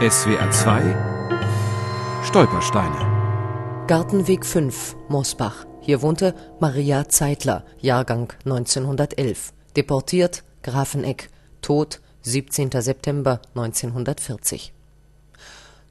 SWR 2 Stolpersteine Gartenweg 5, Mosbach. Hier wohnte Maria Zeitler, Jahrgang 1911. Deportiert, Grafeneck. Tod, 17. September 1940.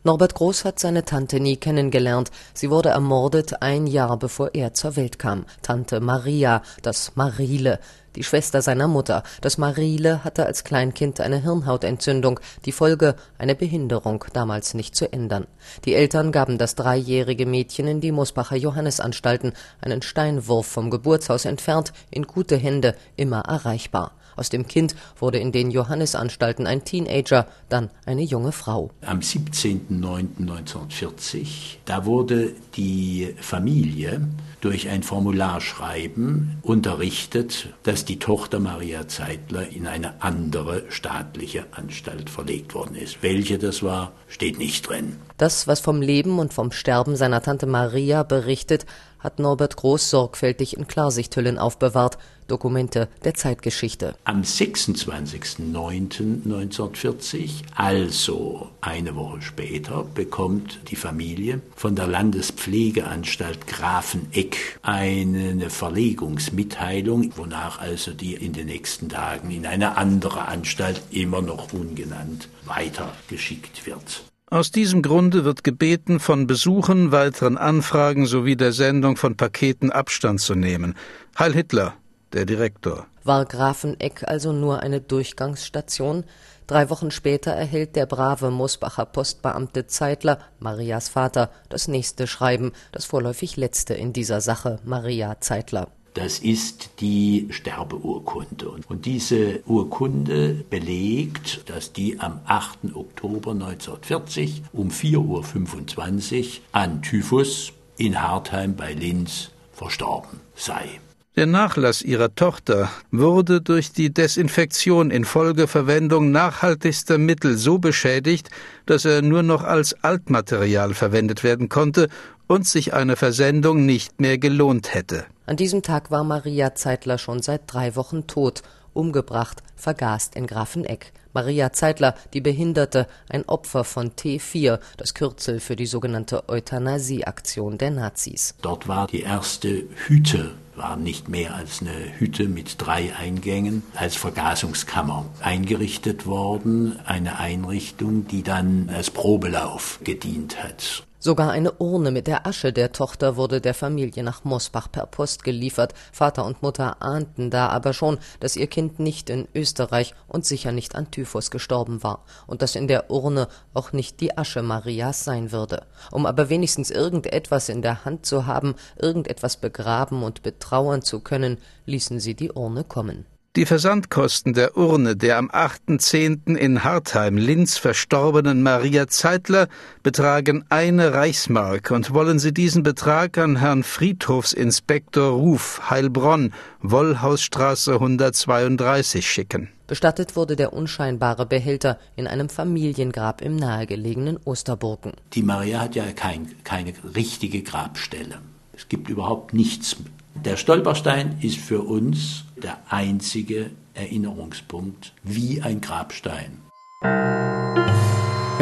Norbert Groß hat seine Tante nie kennengelernt. Sie wurde ermordet ein Jahr bevor er zur Welt kam. Tante Maria, das Marile, die Schwester seiner Mutter. Das Marile hatte als Kleinkind eine Hirnhautentzündung, die Folge eine Behinderung, damals nicht zu ändern. Die Eltern gaben das dreijährige Mädchen in die Mosbacher Johannesanstalten, einen Steinwurf vom Geburtshaus entfernt, in gute Hände, immer erreichbar. Aus dem Kind wurde in den Johannesanstalten ein Teenager, dann eine junge Frau. Am 17.09.1940, da wurde die Familie durch ein Formularschreiben unterrichtet, dass die Tochter Maria Zeitler in eine andere staatliche Anstalt verlegt worden ist. Welche das war, steht nicht drin. Das, was vom Leben und vom Sterben seiner Tante Maria berichtet, hat Norbert Groß sorgfältig in Klarsichthüllen aufbewahrt, Dokumente der Zeitgeschichte. Am 26.09.1940, also eine Woche später, bekommt die Familie von der Landespflegeanstalt Grafeneck eine Verlegungsmitteilung, wonach also die in den nächsten Tagen in eine andere Anstalt, immer noch ungenannt, weitergeschickt wird. Aus diesem Grunde wird gebeten, von Besuchen, weiteren Anfragen sowie der Sendung von Paketen Abstand zu nehmen. Heil Hitler, der Direktor. War Grafeneck also nur eine Durchgangsstation? Drei Wochen später erhält der brave Mosbacher Postbeamte Zeitler, Marias Vater, das nächste Schreiben, das vorläufig letzte in dieser Sache, Maria Zeitler. Das ist die Sterbeurkunde. Und diese Urkunde belegt, dass die am 8. Oktober 1940 um 4.25 Uhr an Typhus in Hartheim bei Linz verstorben sei. Der Nachlass ihrer Tochter wurde durch die Desinfektion infolge Verwendung nachhaltigster Mittel so beschädigt, dass er nur noch als Altmaterial verwendet werden konnte und sich eine Versendung nicht mehr gelohnt hätte. An diesem Tag war Maria Zeitler schon seit drei Wochen tot, umgebracht, vergast in Grafeneck. Maria Zeitler, die Behinderte, ein Opfer von T4, das Kürzel für die sogenannte Euthanasie-Aktion der Nazis. Dort war die erste Hüte war nicht mehr als eine Hütte mit drei Eingängen als Vergasungskammer eingerichtet worden, eine Einrichtung, die dann als Probelauf gedient hat. Sogar eine Urne mit der Asche der Tochter wurde der Familie nach Mosbach per Post geliefert. Vater und Mutter ahnten da aber schon, dass ihr Kind nicht in Österreich und sicher nicht an Typhus gestorben war und dass in der Urne auch nicht die Asche Marias sein würde. Um aber wenigstens irgendetwas in der Hand zu haben, irgendetwas begraben und betrauern zu können, ließen sie die Urne kommen. Die Versandkosten der Urne der am 8.10. in Hartheim, Linz verstorbenen Maria Zeitler betragen eine Reichsmark und wollen Sie diesen Betrag an Herrn Friedhofsinspektor Ruf, Heilbronn, Wollhausstraße 132 schicken. Bestattet wurde der unscheinbare Behälter in einem Familiengrab im nahegelegenen Osterburgen. Die Maria hat ja kein, keine richtige Grabstelle. Es gibt überhaupt nichts der Stolperstein ist für uns der einzige Erinnerungspunkt wie ein Grabstein.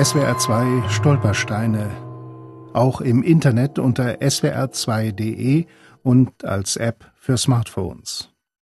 SWR 2 Stolpersteine. Auch im Internet unter swr2.de und als App für Smartphones.